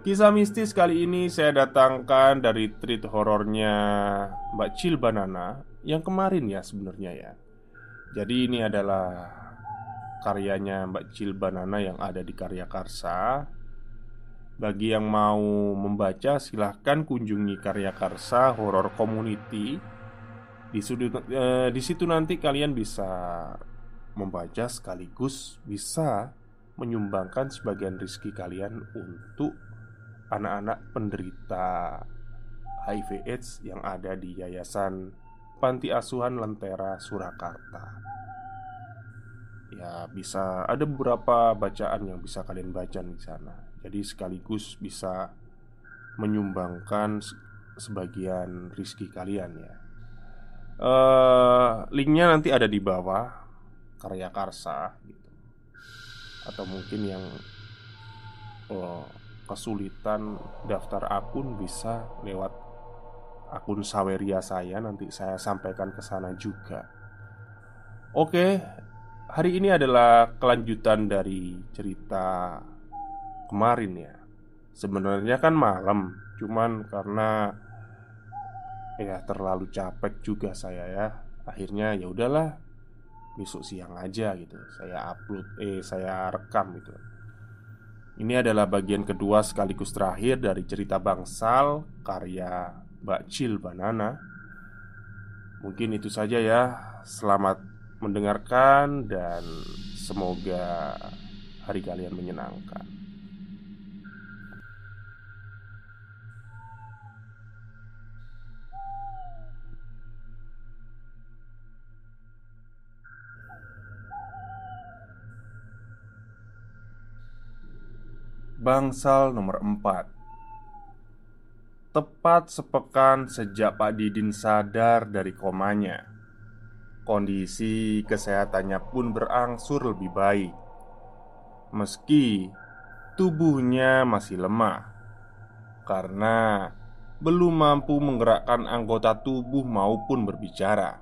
Kisah mistis kali ini saya datangkan dari treat horornya Mbak Cil Banana yang kemarin ya sebenarnya ya. Jadi ini adalah karyanya Mbak Cil Banana yang ada di Karya Karsa. Bagi yang mau membaca silahkan kunjungi Karya Karsa Horror Community. Di, sudut, eh, di situ nanti kalian bisa membaca sekaligus bisa menyumbangkan sebagian rizki kalian untuk anak-anak penderita HIV/AIDS yang ada di Yayasan Panti Asuhan Lentera Surakarta. Ya, bisa ada beberapa bacaan yang bisa kalian baca di sana. Jadi sekaligus bisa menyumbangkan sebagian rizki kalian ya. Uh, linknya nanti ada di bawah karya karsa gitu. Atau mungkin yang oh, kesulitan daftar akun bisa lewat akun Saweria saya nanti saya sampaikan ke sana juga. Oke, hari ini adalah kelanjutan dari cerita kemarin ya. Sebenarnya kan malam, cuman karena ya terlalu capek juga saya ya. Akhirnya ya udahlah besok siang aja gitu. Saya upload eh saya rekam gitu. Ini adalah bagian kedua sekaligus terakhir dari cerita Bangsal karya Mbak Cil Banana. Mungkin itu saja ya. Selamat mendengarkan dan semoga hari kalian menyenangkan. Bangsal nomor 4 Tepat sepekan sejak Pak Didin sadar dari komanya Kondisi kesehatannya pun berangsur lebih baik. Meski tubuhnya masih lemah Karena belum mampu menggerakkan anggota tubuh maupun berbicara.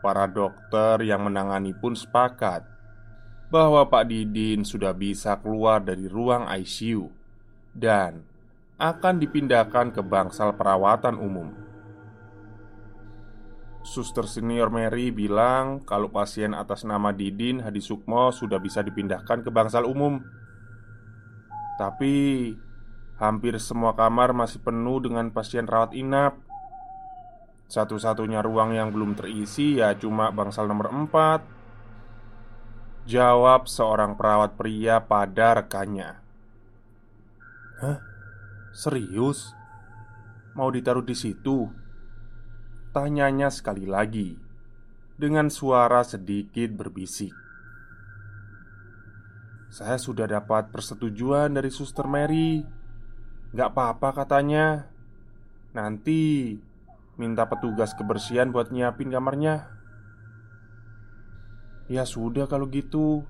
Para dokter yang menangani pun sepakat bahwa Pak Didin sudah bisa keluar dari ruang ICU dan akan dipindahkan ke bangsal perawatan umum. Suster senior Mary bilang kalau pasien atas nama Didin Hadi Sukmo sudah bisa dipindahkan ke bangsal umum. Tapi hampir semua kamar masih penuh dengan pasien rawat inap. Satu-satunya ruang yang belum terisi ya cuma bangsal nomor 4 Jawab seorang perawat pria pada rekannya Hah? Serius? Mau ditaruh di situ? Tanyanya sekali lagi Dengan suara sedikit berbisik Saya sudah dapat persetujuan dari suster Mary Gak apa-apa katanya Nanti Minta petugas kebersihan buat nyiapin kamarnya Ya sudah kalau gitu.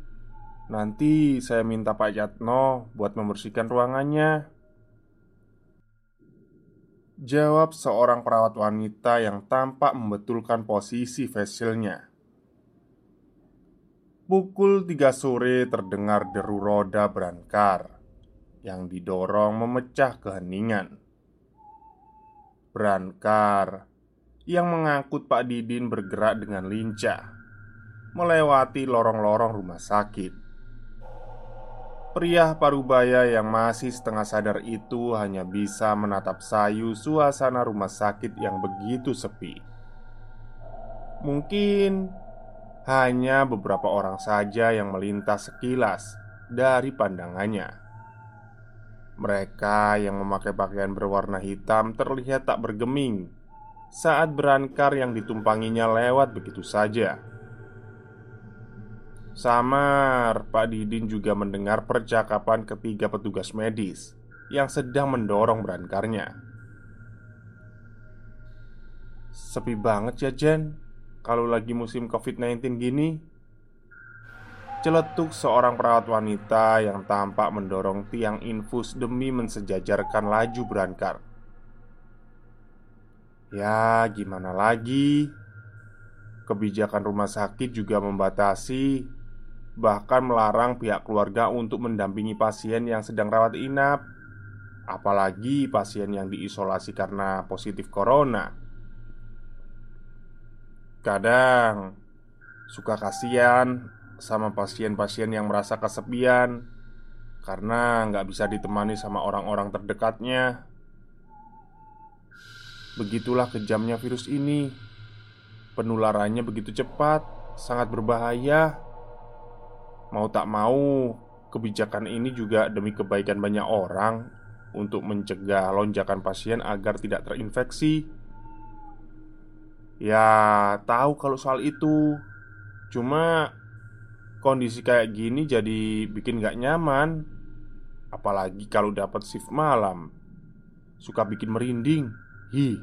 Nanti saya minta Pak Yatno buat membersihkan ruangannya. Jawab seorang perawat wanita yang tampak membetulkan posisi facialnya. Pukul 3 sore terdengar deru roda berangkar Yang didorong memecah keheningan. Berangkar Yang mengangkut Pak Didin bergerak dengan lincah melewati lorong-lorong rumah sakit. Pria parubaya yang masih setengah sadar itu hanya bisa menatap sayu suasana rumah sakit yang begitu sepi. Mungkin hanya beberapa orang saja yang melintas sekilas dari pandangannya. Mereka yang memakai pakaian berwarna hitam terlihat tak bergeming saat berankar yang ditumpanginya lewat begitu saja. Samar, Pak Didin juga mendengar percakapan ketiga petugas medis yang sedang mendorong berankarnya. Sepi banget ya Jen. Kalau lagi musim covid-19 gini Celetuk seorang perawat wanita yang tampak mendorong tiang infus demi mensejajarkan laju berankar. Ya gimana lagi? Kebijakan rumah sakit juga membatasi Bahkan melarang pihak keluarga untuk mendampingi pasien yang sedang rawat inap Apalagi pasien yang diisolasi karena positif corona Kadang suka kasihan sama pasien-pasien yang merasa kesepian karena nggak bisa ditemani sama orang-orang terdekatnya. Begitulah kejamnya virus ini. Penularannya begitu cepat, sangat berbahaya. Mau tak mau, kebijakan ini juga demi kebaikan banyak orang untuk mencegah lonjakan pasien agar tidak terinfeksi. Ya, tahu kalau soal itu. Cuma kondisi kayak gini jadi bikin gak nyaman. Apalagi kalau dapat shift malam. Suka bikin merinding. Hi.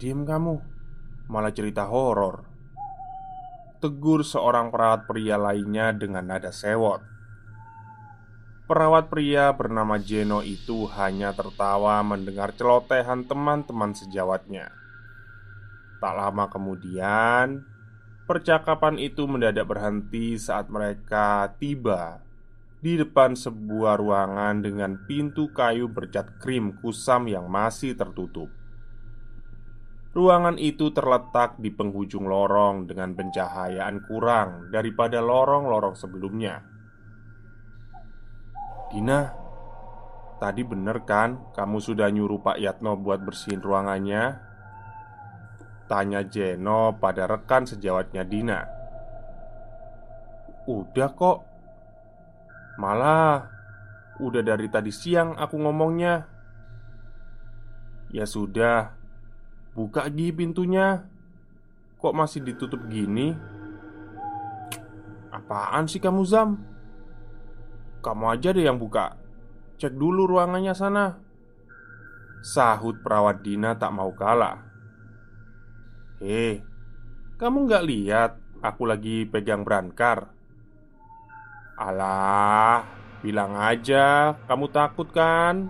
Diam kamu. Malah cerita horor. Tegur seorang perawat pria lainnya dengan nada sewot. Perawat pria bernama Jeno itu hanya tertawa mendengar celotehan teman-teman sejawatnya. Tak lama kemudian, percakapan itu mendadak berhenti saat mereka tiba di depan sebuah ruangan dengan pintu kayu bercat krim kusam yang masih tertutup. Ruangan itu terletak di penghujung lorong dengan pencahayaan kurang daripada lorong-lorong sebelumnya. Dina, tadi bener kan kamu sudah nyuruh Pak Yatno buat bersihin ruangannya? Tanya Jeno pada rekan sejawatnya Dina Udah kok Malah Udah dari tadi siang aku ngomongnya Ya sudah Buka gi pintunya Kok masih ditutup gini? Apaan sih kamu Zam? Kamu aja deh yang buka Cek dulu ruangannya sana Sahut perawat Dina tak mau kalah Hei Kamu nggak lihat Aku lagi pegang brankar Alah Bilang aja Kamu takut kan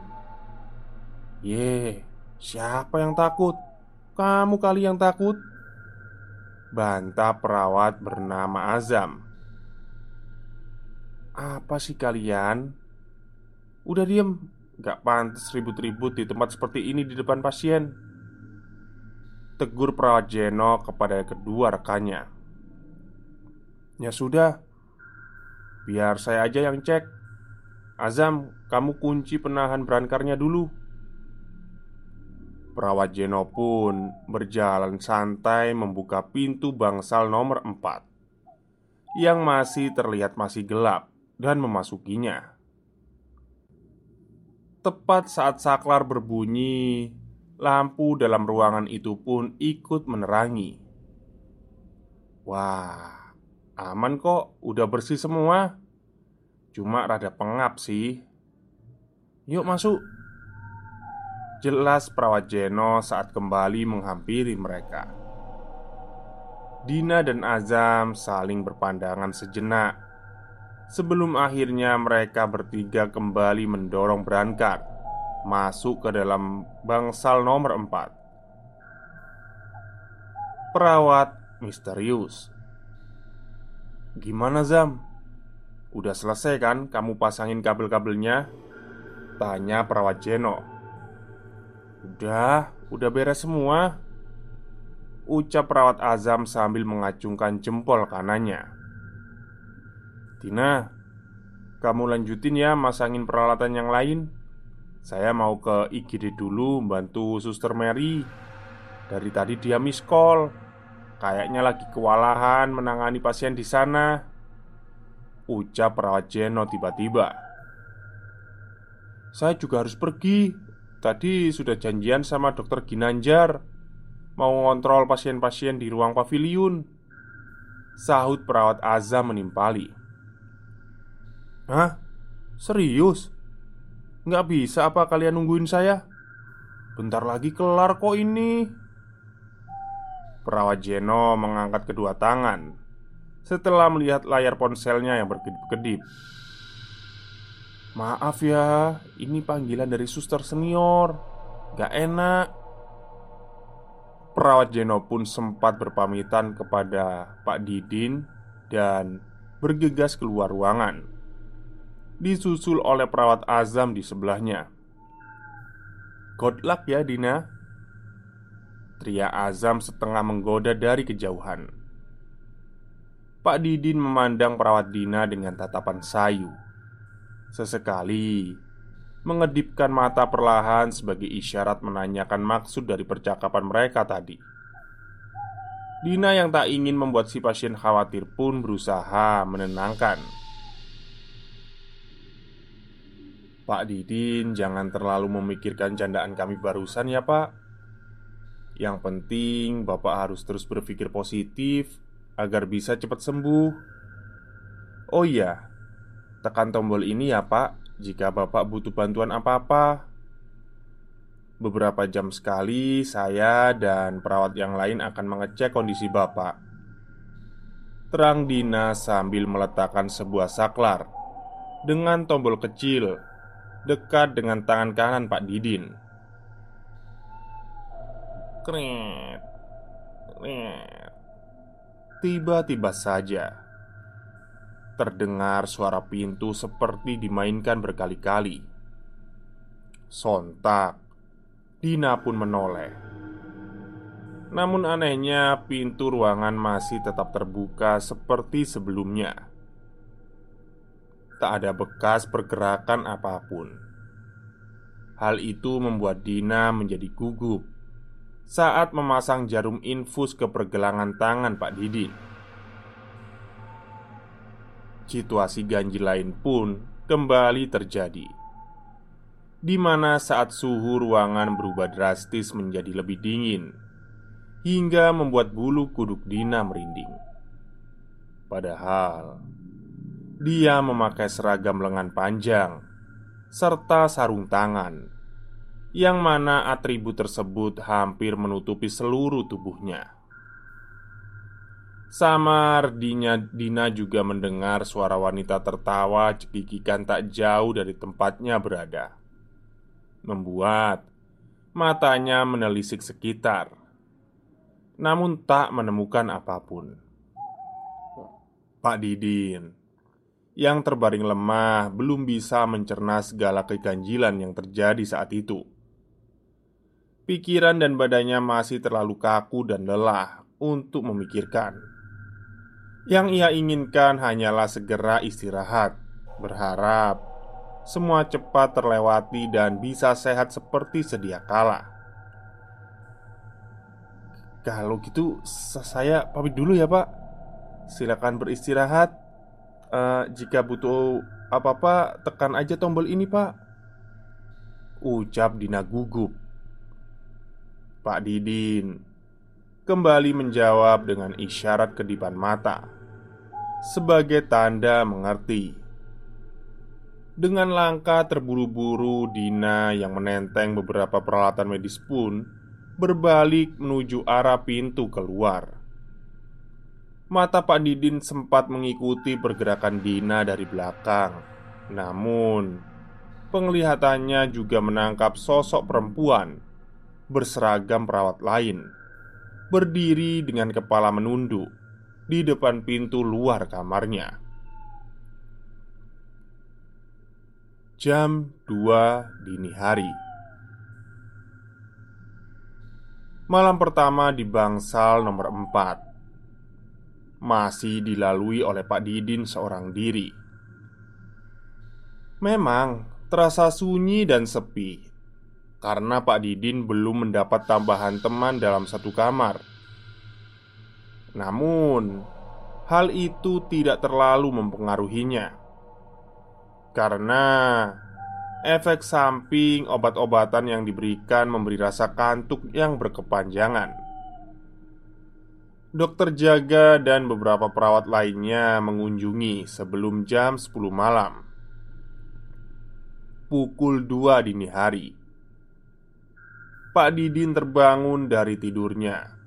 Ye Siapa yang takut? Kamu kali yang takut. Bantah perawat bernama Azam. Apa sih kalian? Udah diem. Gak pantas ribut-ribut di tempat seperti ini di depan pasien. Tegur perawat Jeno kepada kedua rekannya. Ya sudah. Biar saya aja yang cek. Azam, kamu kunci penahan berankarnya dulu Perawat Jeno pun berjalan santai membuka pintu bangsal nomor 4 Yang masih terlihat masih gelap dan memasukinya. Tepat saat saklar berbunyi, lampu dalam ruangan itu pun ikut menerangi. Wah, aman kok, udah bersih semua. Cuma rada pengap sih. Yuk masuk. Jelas perawat Jeno saat kembali menghampiri mereka. Dina dan Azam saling berpandangan sejenak Sebelum akhirnya mereka bertiga kembali mendorong berangkat Masuk ke dalam bangsal nomor empat Perawat misterius Gimana Zam? Udah selesai kan kamu pasangin kabel-kabelnya? Tanya perawat Jeno Udah, udah beres semua. Ucap perawat Azam sambil mengacungkan jempol kanannya. Tina, kamu lanjutin ya masangin peralatan yang lain. Saya mau ke IGD dulu bantu suster Mary. Dari tadi dia miss call. Kayaknya lagi kewalahan menangani pasien di sana. Ucap perawat Jeno tiba-tiba. Saya juga harus pergi Tadi sudah janjian sama dokter Ginanjar Mau ngontrol pasien-pasien di ruang pavilion Sahut perawat Azam menimpali Hah? Serius? Nggak bisa apa kalian nungguin saya? Bentar lagi kelar kok ini Perawat Jeno mengangkat kedua tangan Setelah melihat layar ponselnya yang berkedip-kedip Maaf ya, ini panggilan dari suster senior. Gak enak. Perawat Jeno pun sempat berpamitan kepada Pak Didin Dan bergegas keluar ruangan. Disusul oleh perawat Azam di sebelahnya. Good luck ya Dina. Tria Azam setengah menggoda dari kejauhan. Pak Didin memandang perawat Dina dengan tatapan sayu Sesekali Mengedipkan mata perlahan sebagai isyarat menanyakan maksud dari percakapan mereka tadi. Dina yang tak ingin membuat si pasien khawatir pun berusaha menenangkan. Pak Didin, jangan terlalu memikirkan candaan kami barusan ya pak. Yang penting Bapak harus terus berpikir positif Agar bisa cepat sembuh. Oh iya Tekan tombol ini ya pak Jika Bapak butuh bantuan apa-apa Beberapa jam sekali Saya dan perawat yang lain akan mengecek kondisi Bapak Terang Dina sambil meletakkan sebuah saklar Dengan tombol kecil dekat dengan tangan kanan Pak Didin. Kret. Tiba-tiba saja terdengar suara pintu seperti dimainkan berkali-kali. Sontak, Dina pun menoleh. Namun anehnya, pintu ruangan masih tetap terbuka seperti sebelumnya tak ada bekas pergerakan apa pun. Hal itu membuat Dina menjadi gugup saat memasang jarum infus ke pergelangan tangan Pak Didi. Situasi ganjil lain pun kembali terjadi, di mana saat suhu ruangan berubah drastis menjadi lebih dingin hingga membuat bulu kuduk Dina merinding. Padahal dia memakai seragam lengan panjang serta sarung tangan, yang mana atribut tersebut hampir menutupi seluruh tubuhnya. Samar Dina, Dina juga mendengar suara wanita tertawa cekikikan tak jauh dari tempatnya berada Membuat matanya menelisik sekitar Namun tak menemukan apa pun Pak Didin yang terbaring lemah belum bisa mencerna segala keganjilan yang terjadi saat itu. Pikiran dan badannya masih terlalu kaku dan lelah untuk memikirkan. Yang ia inginkan hanyalah segera istirahat, berharap semua cepat terlewati dan bisa sehat seperti sedia kala. Kalau gitu, saya pamit dulu ya, Pak. Silakan beristirahat. Uh, jika butuh apa-apa, tekan aja tombol ini, Pak. Ucap Dina gugup. Pak Didin kembali menjawab dengan isyarat kedipan mata sebagai tanda mengerti. Dengan langkah terburu-buru, Dina yang menenteng beberapa peralatan medis pun berbalik menuju arah pintu keluar. Mata Pak Didin sempat mengikuti pergerakan Dina dari belakang. Namun, penglihatannya juga menangkap sosok perempuan berseragam perawat lain berdiri dengan kepala menunduk di depan pintu luar kamarnya. Jam 2 dini hari Malam pertama di bangsal nomor 4 masih dilalui oleh Pak Didin seorang diri. Memang terasa sunyi dan sepi karena Pak Didin belum mendapat tambahan teman dalam satu kamar. Namun, hal itu tidak terlalu mempengaruhinya karena efek samping obat-obatan yang diberikan memberi rasa kantuk yang berkepanjangan. Dokter jaga dan beberapa perawat lainnya mengunjungi sebelum jam 10 malam pukul 2 dini hari. Pak Didin terbangun dari tidurnya.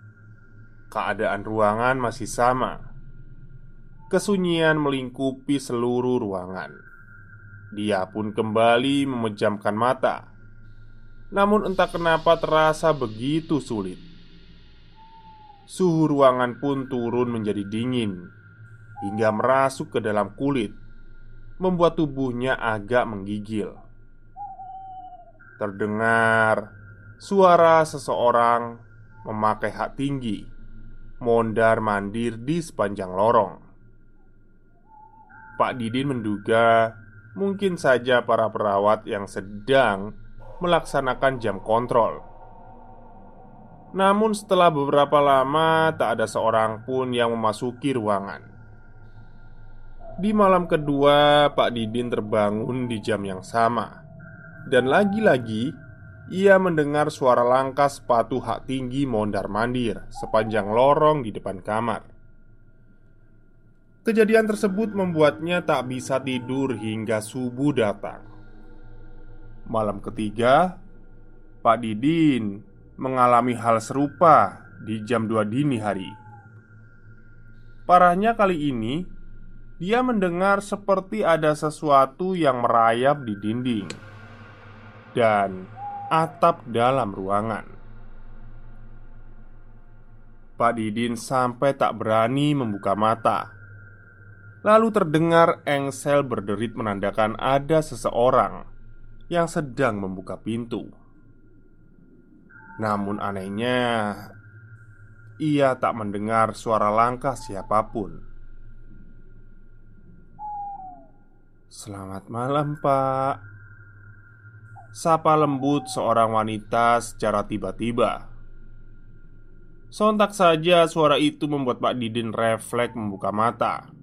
Keadaan ruangan masih sama. Kesunyian melingkupi seluruh ruangan. Dia pun kembali memejamkan mata. Namun entah kenapa terasa begitu sulit. Suhu ruangan pun turun menjadi dingin hingga merasuk ke dalam kulit, membuat tubuhnya agak menggigil terdengar suara seseorang memakai hak tinggi mondar-mandir di sepanjang lorong. Pak Didin menduga mungkin saja para perawat yang sedang melaksanakan jam kontrol. Namun, setelah beberapa lama, tak ada seorang pun yang memasuki ruangan. Di malam kedua, Pak Didin terbangun di jam yang sama dan lagi-lagi ia mendengar suara langkah sepatu hak tinggi mondar-mandir sepanjang lorong di depan kamar. Kejadian tersebut membuatnya tak bisa tidur hingga subuh datang. Malam ketiga, Pak Didin mengalami hal serupa di jam 2 dini hari. Parahnya kali ini, dia mendengar seperti ada sesuatu yang merayap di dinding dan atap dalam ruangan. Pak Didin sampai tak berani membuka mata. Lalu terdengar engsel berderit menandakan ada seseorang yang sedang membuka pintu. Namun anehnya, ia tak mendengar suara langkah siapa pun. Selamat malam, Pak. Sapa lembut seorang wanita secara tiba-tiba. Sontak saja suara itu membuat Pak Didin refleks membuka mata.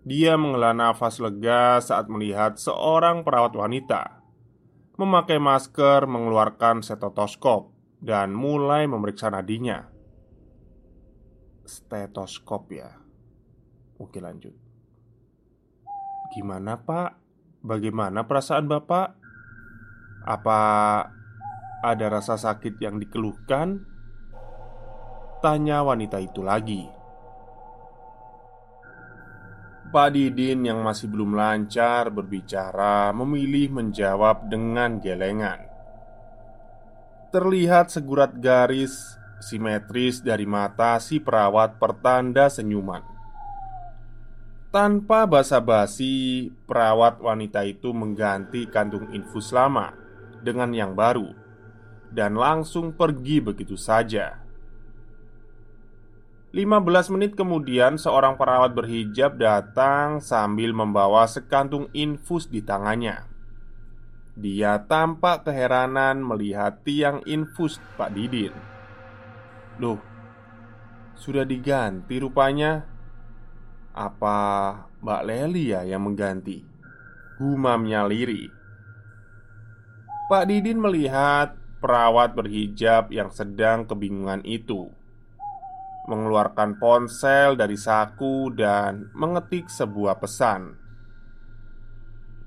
Dia menghela nafas lega saat melihat seorang perawat wanita Memakai masker mengeluarkan stetoskop Dan mulai memeriksa nadinya. Stetoskop ya? Oke lanjut. Gimana pak? Bagaimana perasaan bapak? Apa ada rasa sakit yang dikeluhkan? Tanya wanita itu lagi. Pak Didin yang masih belum lancar berbicara memilih menjawab dengan gelengan. Terlihat segurat garis simetris dari mata si perawat pertanda senyuman. Tanpa basa-basi, perawat wanita itu mengganti kantung infus lama dengan yang baru dan langsung pergi begitu saja. 15 menit kemudian seorang perawat berhijab datang sambil membawa sekantung infus di tangannya. Dia tampak keheranan melihat tiang infus Pak Didin. Loh, sudah diganti rupanya. Apa Mbak Leli ya yang mengganti? Gumamnya Liri. Pak Didin melihat perawat berhijab yang sedang kebingungan itu mengeluarkan ponsel dari saku dan mengetik sebuah pesan.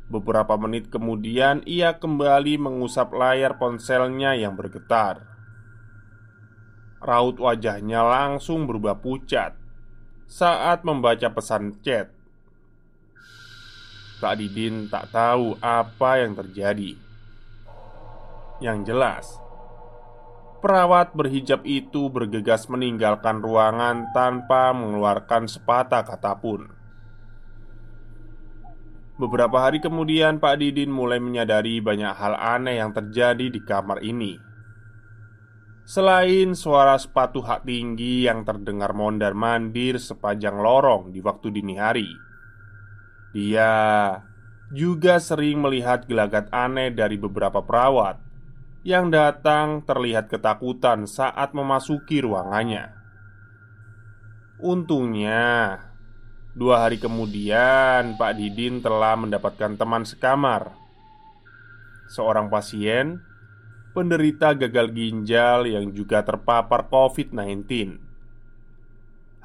Beberapa menit kemudian, ia kembali mengusap layar ponselnya yang bergetar. Raut wajahnya langsung berubah pucat saat membaca pesan chat. Pak Didin tak tahu apa yang terjadi. Yang jelas, perawat berhijab itu bergegas meninggalkan ruangan tanpa mengeluarkan sepatah kata pun. Beberapa hari kemudian, Pak Didin mulai menyadari banyak hal aneh yang terjadi di kamar ini. Selain suara sepatu hak tinggi yang terdengar mondar-mandir sepanjang lorong di waktu dini hari, dia juga sering melihat gelagat aneh dari beberapa perawat yang datang terlihat ketakutan saat memasuki ruangannya. Untungnya, dua hari kemudian Pak Didin telah mendapatkan teman sekamar, seorang pasien penderita gagal ginjal yang juga terpapar COVID-19,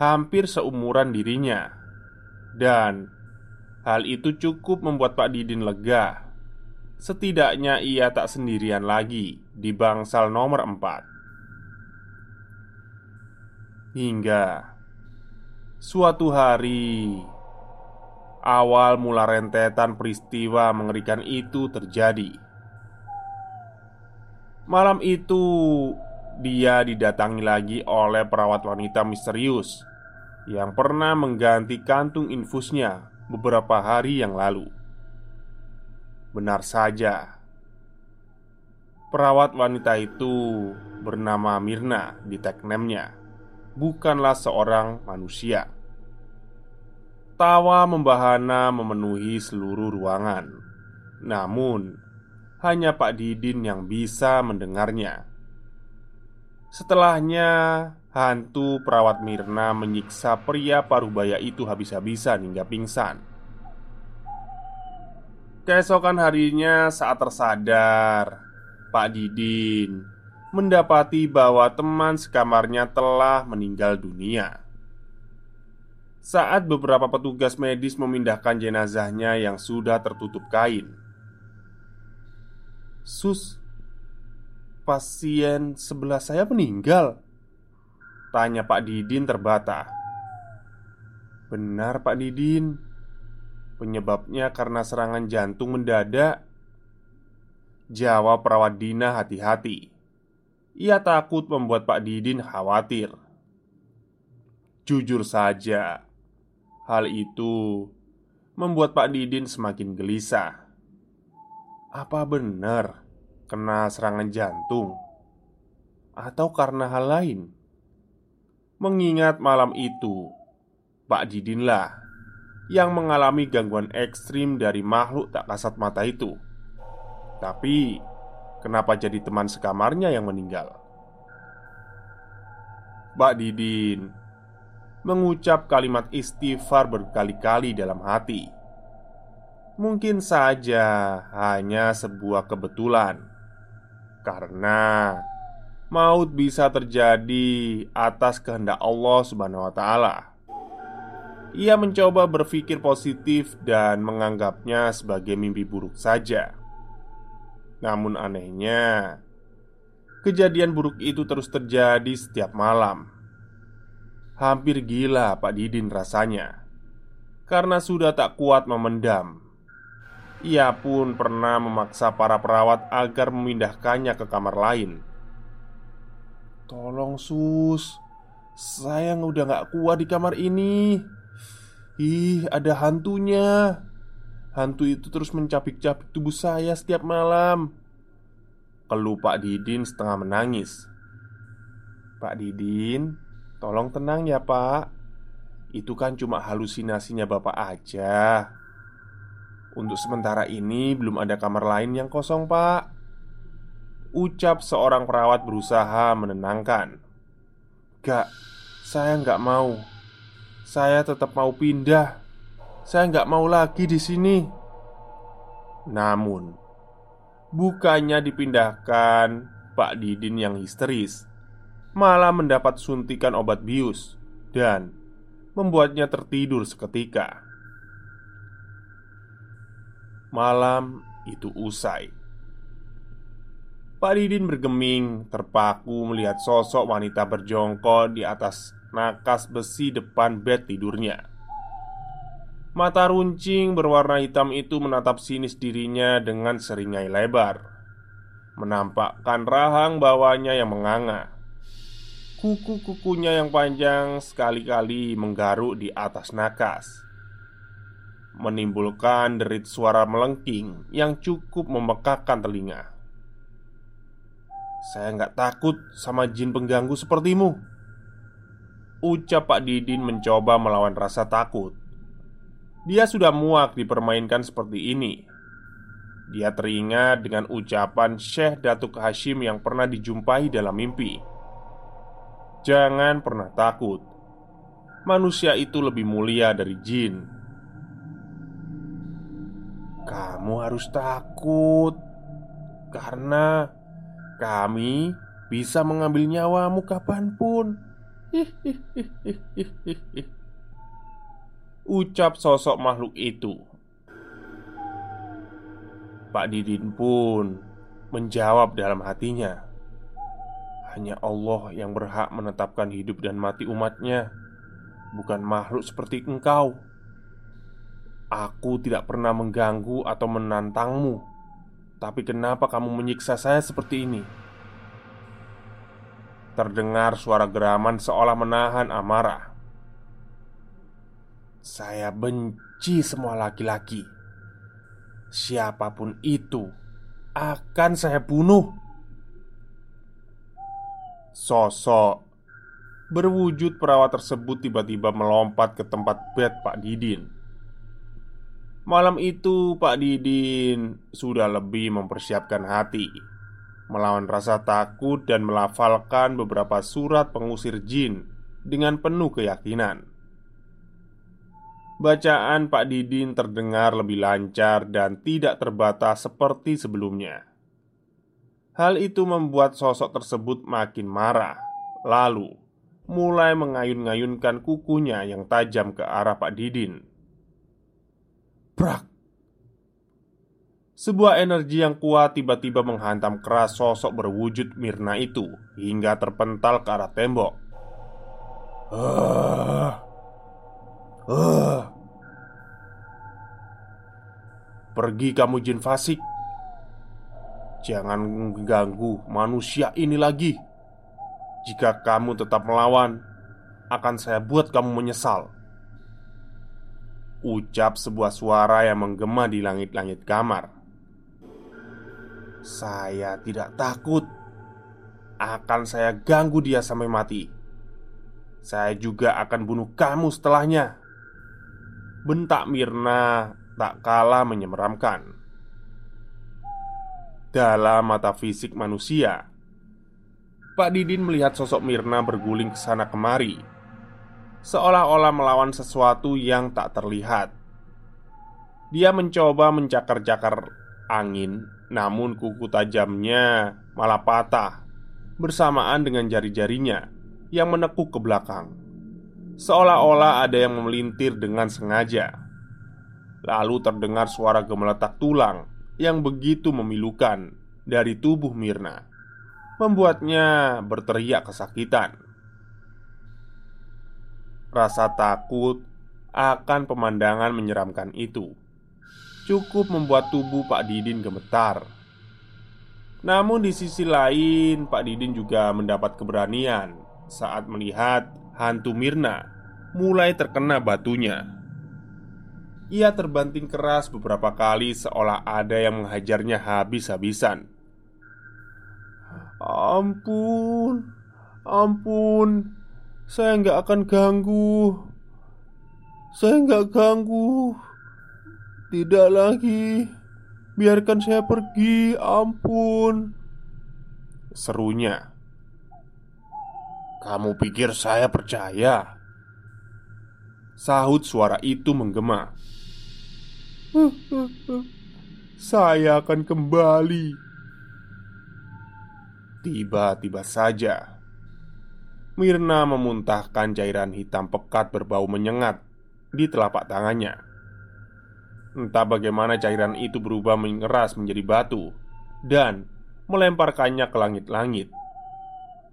hampir seumuran dirinya, dan hal itu cukup membuat Pak Didin lega Setidaknya ia tak sendirian lagi di bangsal nomor empat. Hingga Suatu hari Awal mula rentetan peristiwa mengerikan itu terjadi. Malam itu Dia didatangi lagi oleh perawat wanita misterius Yang pernah mengganti kantung infusnya beberapa hari yang lalu Benar saja. Perawat wanita itu bernama Mirna di tagnemnya Bukanlah seorang manusia. Tawa membahana memenuhi seluruh ruangan. Namun Hanya Pak Didin yang bisa mendengarnya. Setelahnya Hantu perawat Mirna menyiksa pria parubaya itu habis-habisan hingga pingsan Keesokan harinya saat tersadar Pak Didin Mendapati bahwa teman sekamarnya telah meninggal dunia. Saat beberapa petugas medis memindahkan jenazahnya yang sudah tertutup kain Sus Pasien sebelah saya meninggal Tanya Pak Didin terbata. Benar Pak Didin Penyebabnya karena serangan jantung mendadak. Jawab perawat Dina hati-hati. Ia takut membuat Pak Didin khawatir. Jujur saja Hal itu Membuat Pak Didin semakin gelisah. Apa benar Kena serangan jantung? Atau karena hal lain? Mengingat malam itu Pak Didinlah yang mengalami gangguan ekstrim dari makhluk tak kasat mata itu. Tapi, kenapa jadi teman sekamarnya yang meninggal? Mbak Didin mengucap kalimat istighfar berkali-kali dalam hati. Mungkin saja hanya sebuah kebetulan, karena maut bisa terjadi atas kehendak Allah Subhanahu wa Ta'ala. Ia mencoba berpikir positif dan menganggapnya sebagai mimpi buruk saja. Namun, anehnya, kejadian buruk itu terus terjadi setiap malam. Hampir gila Pak Didin rasanya karena sudah tak kuat memendam. Ia pun pernah memaksa para perawat agar memindahkannya ke kamar lain. "Tolong, Sus, saya udah gak kuat di kamar ini," Ih, ada hantunya. Hantu itu terus mencapik-capik tubuh saya setiap malam. Keluh Pak Didin setengah menangis. Pak Didin, tolong tenang ya, Pak. Itu kan cuma halusinasinya Bapak aja. Untuk sementara ini belum ada kamar lain yang kosong, Pak. Ucap seorang perawat berusaha menenangkan. Gak, saya nggak mau. Saya tetap mau pindah. Saya nggak mau lagi di sini. Namun, bukannya dipindahkan, Pak Didin yang histeris malah mendapat suntikan obat bius dan membuatnya tertidur seketika. Malam itu usai. Pak Didin bergeming, terpaku melihat sosok wanita berjongkol di atas nakas besi depan bed tidurnya. Mata runcing berwarna hitam itu menatap sinis dirinya dengan seringai lebar, menampakkan rahang bawahnya yang menganga. Kuku-kukunya yang panjang sekali-kali menggaruk di atas nakas, menimbulkan derit suara melengking yang cukup memekakkan telinga. Saya nggak takut sama jin pengganggu sepertimu. Ucap Pak Didin mencoba melawan rasa takut. Dia sudah muak dipermainkan seperti ini. Dia teringat dengan ucapan Syekh Datuk Hashim yang pernah dijumpai dalam mimpi. Jangan pernah takut. Manusia itu lebih mulia dari jin. Kamu harus takut Karena kami bisa mengambil nyawamu kapan pun Ucap sosok makhluk itu Pak Didin pun menjawab dalam hatinya Hanya Allah yang berhak menetapkan hidup dan mati umatnya Bukan makhluk seperti engkau Aku tidak pernah mengganggu atau menantangmu Tapi kenapa kamu menyiksa saya seperti ini? Terdengar suara geraman seolah menahan amarah. Saya benci semua laki-laki. Siapa pun itu Akan saya bunuh. Sosok Berwujud perawat tersebut tiba-tiba melompat ke tempat bed Pak Didin. Malam itu Pak Didin sudah lebih mempersiapkan hati Melawan rasa takut dan melafalkan beberapa surat pengusir jin Dengan penuh keyakinan. Bacaan Pak Didin terdengar lebih lancar dan tidak terbatas seperti sebelumnya. Hal itu membuat sosok tersebut makin marah Lalu mulai mengayun-ngayunkan kukunya yang tajam ke arah Pak Didin. Brak sebuah energi yang kuat tiba-tiba menghantam keras sosok berwujud Mirna itu hingga terpental ke arah tembok. Uh, uh. Pergi kamu jin fasik. Jangan mengganggu manusia ini lagi. Jika kamu tetap melawan Akan saya buat kamu menyesal. Ucap sebuah suara yang menggema di langit-langit kamar Saya tidak takut Akan saya ganggu dia sampai mati. Saya juga akan bunuh kamu setelahnya. Bentak Mirna tak kalah menyemeramkan. Dalam mata fisik manusia Pak Didin melihat sosok Mirna berguling ke sana kemari seolah-olah melawan sesuatu yang tak terlihat. Dia mencoba mencakar-cakar angin, namun kuku tajamnya malah patah bersamaan dengan jari-jarinya yang menekuk ke belakang, seolah-olah ada yang memelintir dengan sengaja. Lalu terdengar suara gemeletak tulang yang begitu memilukan dari tubuh Mirna, membuatnya berteriak kesakitan. Rasa takut akan pemandangan menyeramkan itu cukup membuat tubuh Pak Didin gemetar. Namun, di sisi lain, Pak Didin juga mendapat keberanian saat melihat hantu Mirna mulai terkena batunya. Ia terbanting keras beberapa kali, seolah ada yang menghajarnya habis-habisan. Ampun, ampun, saya nggak akan ganggu Saya nggak ganggu Tidak lagi. Biarkan saya pergi. Ampun. Serunya. Kamu pikir saya percaya? Sahut suara itu menggema. Saya akan kembali. Tiba-tiba saja Mirna memuntahkan cairan hitam pekat berbau menyengat di telapak tangannya. Entah bagaimana cairan itu berubah mengeras menjadi batu dan melemparkannya ke langit-langit,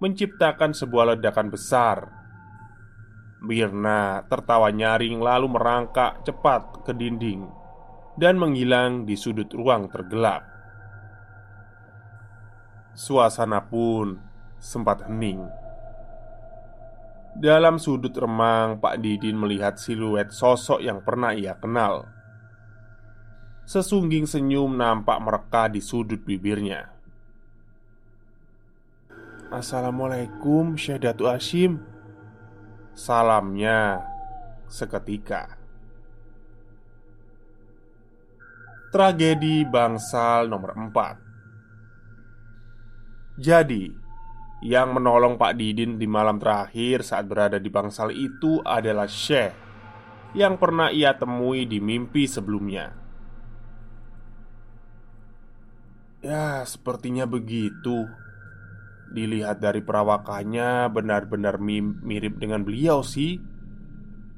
menciptakan sebuah ledakan besar. Mirna tertawa nyaring lalu merangkak cepat ke dinding dan menghilang di sudut ruang tergelap. Suasana pun sempat hening. Dalam sudut remang, Pak Didin melihat siluet sosok yang pernah ia kenal. Sesungging senyum nampak mereka di sudut bibirnya. Assalamualaikum Syekh Datu Hashim. Salamnya seketika. Tragedi bangsal nomor 4 Jadi yang menolong Pak Didin di malam terakhir saat berada di bangsal itu adalah Syekh Yang pernah ia temui di mimpi sebelumnya Ya, sepertinya begitu Dilihat dari perawakannya benar-benar mirip dengan beliau sih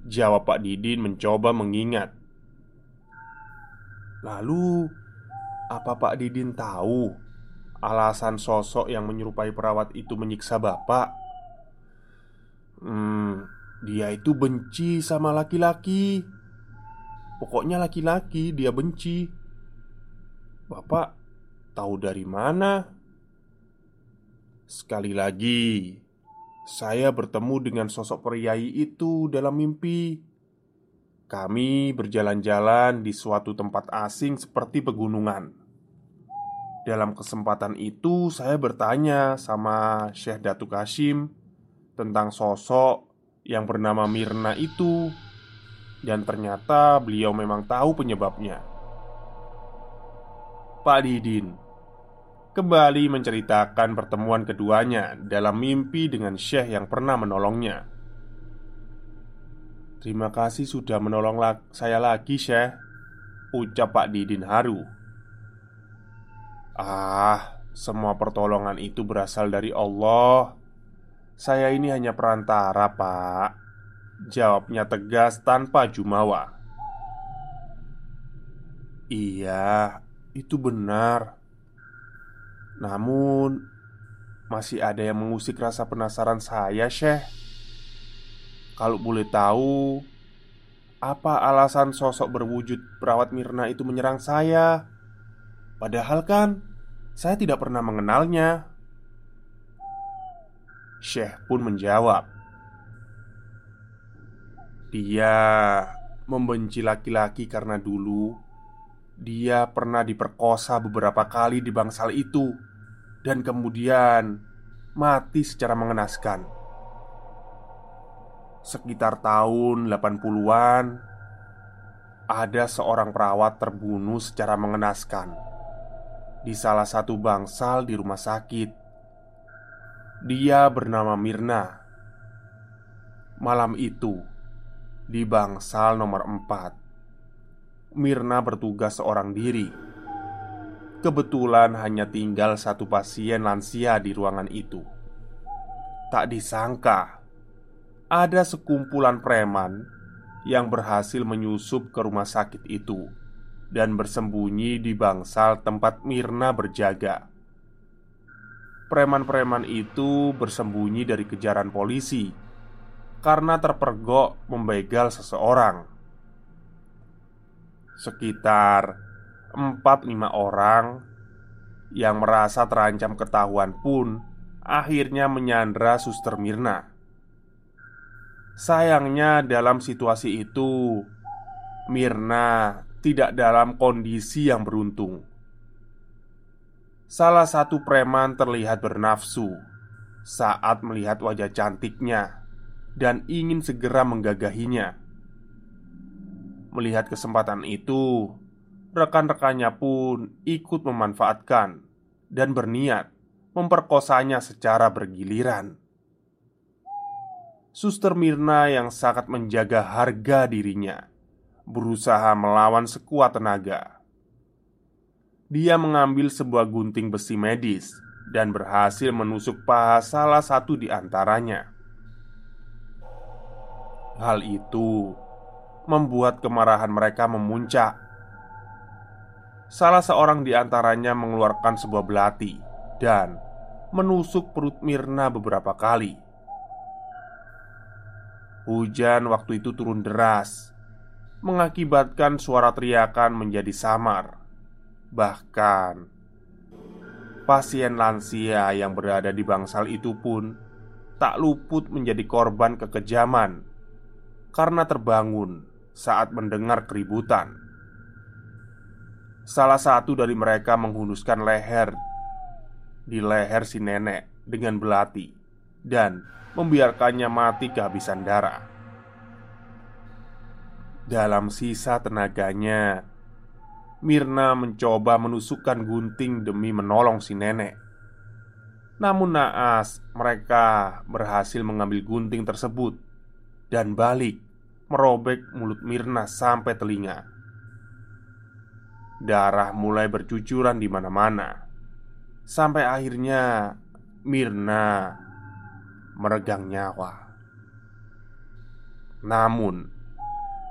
Jawab Pak Didin mencoba mengingat Lalu Apa Pak Didin tahu alasan sosok yang menyerupai perawat itu menyiksa Bapak? Hmm, dia itu benci sama laki-laki. Pokoknya laki-laki dia benci. Bapak tahu dari mana? Sekali lagi, saya bertemu dengan sosok priai itu dalam mimpi. Kami berjalan-jalan di suatu tempat asing seperti pegunungan. Dalam kesempatan itu, saya bertanya sama Syekh Datuk Hashim tentang sosok yang bernama Mirna itu, dan ternyata beliau memang tahu penyebabnya. Pak Didin kembali menceritakan pertemuan keduanya dalam mimpi dengan Syekh yang pernah menolongnya. Terima kasih sudah menolong saya lagi, Syekh. Ucap Pak Didin haru. Ah, semua pertolongan itu berasal dari Allah. Saya ini hanya perantara, Pak. Jawabnya tegas tanpa jumawa. Iya, itu benar. Namun Masih ada yang mengusik rasa penasaran saya, Syekh. Kalau boleh tahu Apa alasan sosok berwujud perawat Mirna itu menyerang saya? Padahal kan Saya tidak pernah mengenalnya. Syekh pun menjawab Dia membenci laki-laki karena dulu dia pernah diperkosa beberapa kali di bangsal itu dan kemudian mati secara mengenaskan. Sekitar tahun 80-an ada seorang perawat terbunuh secara mengenaskan di salah satu bangsal di rumah sakit. Dia bernama Mirna. Malam itu di bangsal nomor 4 Mirna bertugas seorang diri Kebetulan hanya tinggal satu pasien lansia di ruangan itu. Tak disangka, ada sekumpulan preman yang berhasil menyusup ke rumah sakit itu dan bersembunyi di bangsal tempat Mirna berjaga. Preman-preman itu bersembunyi dari kejaran polisi karena terpergok membegal seseorang. Sekitar empat lima orang yang merasa terancam ketahuan pun akhirnya menyandra Suster Mirna. Sayangnya, dalam situasi itu, Mirna tidak dalam kondisi yang beruntung. Salah satu preman terlihat bernafsu saat melihat wajah cantiknya dan ingin segera menggagahinya. Melihat kesempatan itu, rekan-rekannya pun ikut memanfaatkan dan berniat memperkosanya secara bergiliran. Suster Mirna yang sangat menjaga harga dirinya berusaha melawan sekuat tenaga. Dia mengambil sebuah gunting besi medis dan berhasil menusuk paha salah satu di antaranya. Hal itu membuat kemarahan mereka memuncak Salah seorang di antaranya mengeluarkan sebuah belati dan menusuk perut Mirna beberapa kali. Hujan waktu itu turun deras, mengakibatkan suara teriakan menjadi samar. Bahkan pasien lansia yang berada di bangsal itu pun tak luput menjadi korban kekejaman karena terbangun saat mendengar keributan. Salah satu dari mereka menghunuskan leher di leher si nenek dengan belati dan membiarkannya mati kehabisan darah. Dalam sisa tenaganya, Mirna mencoba menusukkan gunting demi menolong si nenek. Namun naas, mereka berhasil mengambil gunting tersebut dan balik merobek mulut Mirna sampai telinga. Darah mulai bercucuran di mana-mana Sampai akhirnya Mirna meregang nyawa Namun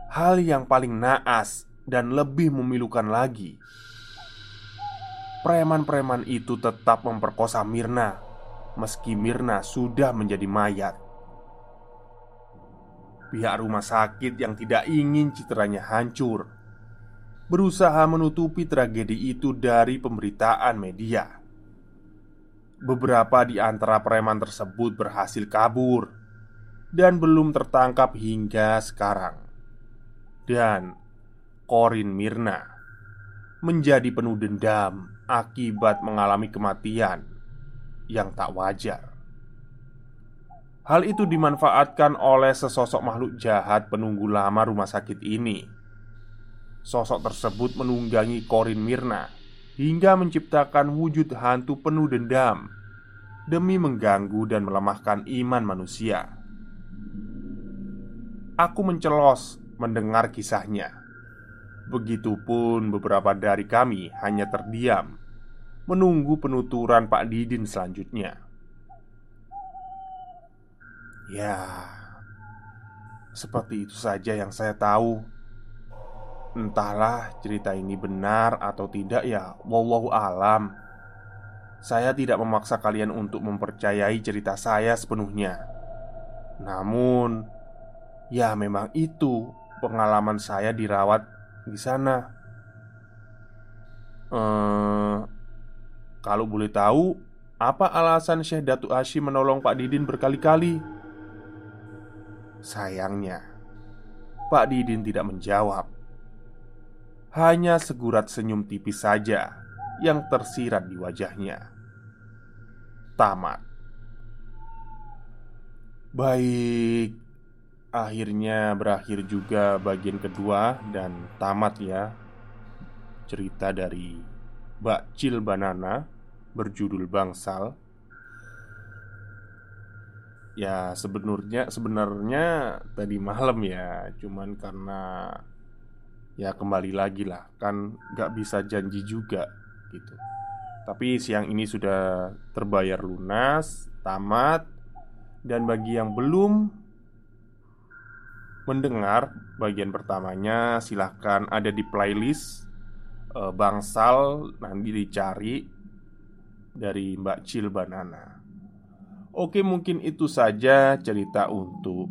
Hal yang paling naas dan lebih memilukan lagi preman-preman itu tetap memperkosa Mirna, meski Mirna sudah menjadi mayat. Pihak rumah sakit yang tidak ingin citranya hancur berusaha menutupi tragedi itu dari pemberitaan media. Beberapa di antara preman tersebut berhasil kabur dan belum tertangkap hingga sekarang. Dan Korin Mirna menjadi penuh dendam akibat mengalami kematian yang tak wajar. Hal itu dimanfaatkan oleh sesosok makhluk jahat penunggu lama rumah sakit ini. Sosok tersebut menunggangi Korin Mirna hingga menciptakan wujud hantu penuh dendam demi mengganggu dan melemahkan iman manusia. Aku mencelos mendengar kisahnya. Begitupun beberapa dari kami hanya terdiam menunggu penuturan Pak Didin selanjutnya. Ya, seperti itu saja yang saya tahu. Entahlah cerita ini benar atau tidak ya, wallahu alam. Saya tidak memaksa kalian untuk mempercayai cerita saya sepenuhnya. Namun, ya memang itu pengalaman saya dirawat di sana. Eh, kalau boleh tahu, apa alasan Syekh Datu Hashim menolong Pak Didin berkali-kali? Sayangnya, Pak Didin tidak menjawab. Hanya segurat senyum tipis saja yang tersirat di wajahnya. Tamat. Baik, akhirnya berakhir juga bagian kedua dan tamat ya. Cerita dari Mbak Cil Banana berjudul Bangsal Ya sebenarnya sebenarnya tadi malam ya Cuman karena Ya kembali lagi lah Kan gak bisa janji juga gitu Tapi siang ini sudah terbayar lunas Tamat Dan bagi yang belum Mendengar bagian pertamanya silahkan ada di playlist e, Bangsal Nanti dicari Dari Mbak Cil Banana Oke, mungkin itu saja cerita untuk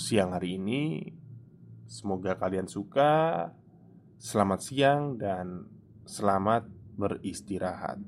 siang hari ini. Semoga kalian suka. Selamat siang dan selamat beristirahat.